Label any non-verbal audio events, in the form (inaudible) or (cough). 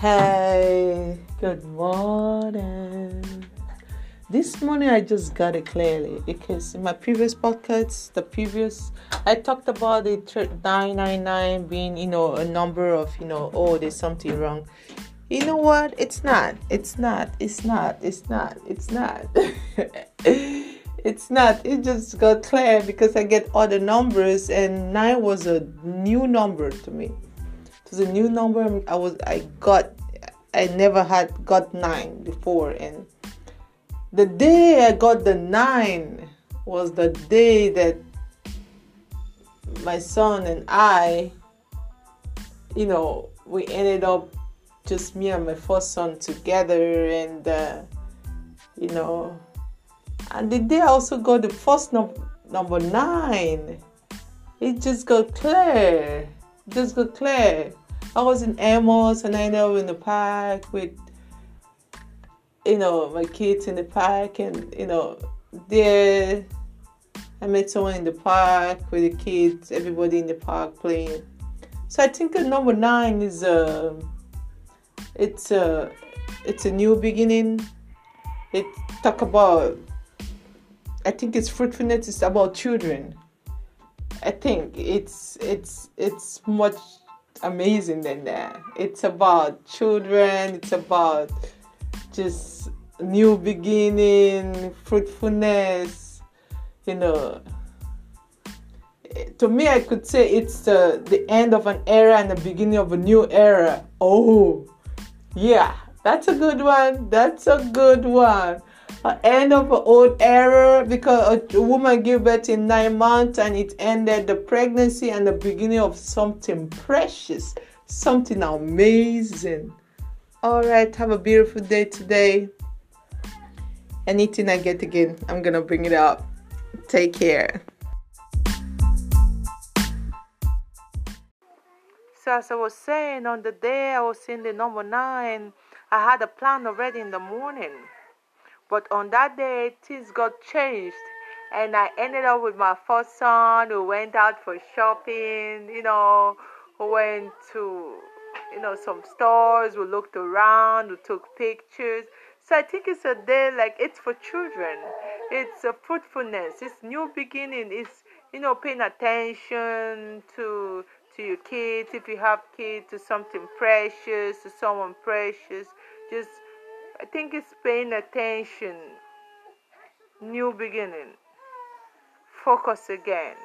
Hey, good morning. This morning I just got it clearly because in my previous podcast, the previous, I talked about the 999 being, you know, a number of, you know, oh, there's something wrong. You know what? It's not. It's not. It's not. It's not. It's not. (laughs) it's not. It just got clear because I get all the numbers and nine was a new number to me was a new number. I was I got I never had got nine before, and the day I got the nine was the day that my son and I, you know, we ended up just me and my first son together, and uh, you know, and the day I also got the first num- number nine, it just got clear, just got clear. I was in Amos and I know in the park with you know my kids in the park and you know there I met someone in the park with the kids, everybody in the park playing. So I think number nine is a it's a it's a new beginning. It talk about I think it's fruitfulness It's about children. I think it's it's it's much amazing than that. It's about children, it's about just new beginning, fruitfulness, you know. Eh, to me, I could say it's the, the end of an era and the beginning of a new era. Oh, yeah, that's a good one. That's a good one end of an old era because a woman gave birth in nine months and it ended the pregnancy and the beginning of something precious, something amazing. All right, have a beautiful day today. Anything I get again, I'm gonna bring it up. Take care. So as I was saying, on the day I was in the number nine, I had a plan already in the morning. But on that day, things got changed. And I ended up with my first son who went out for shopping, you know, who went to, you know, some stores, who looked around, who took pictures. So I think it's a day like it's for children. It's a fruitfulness. It's new beginning. It's you know paying attention to to your kids if you have kids to something precious to someone precious. Just I think it's paying attention. New beginning. Focus again.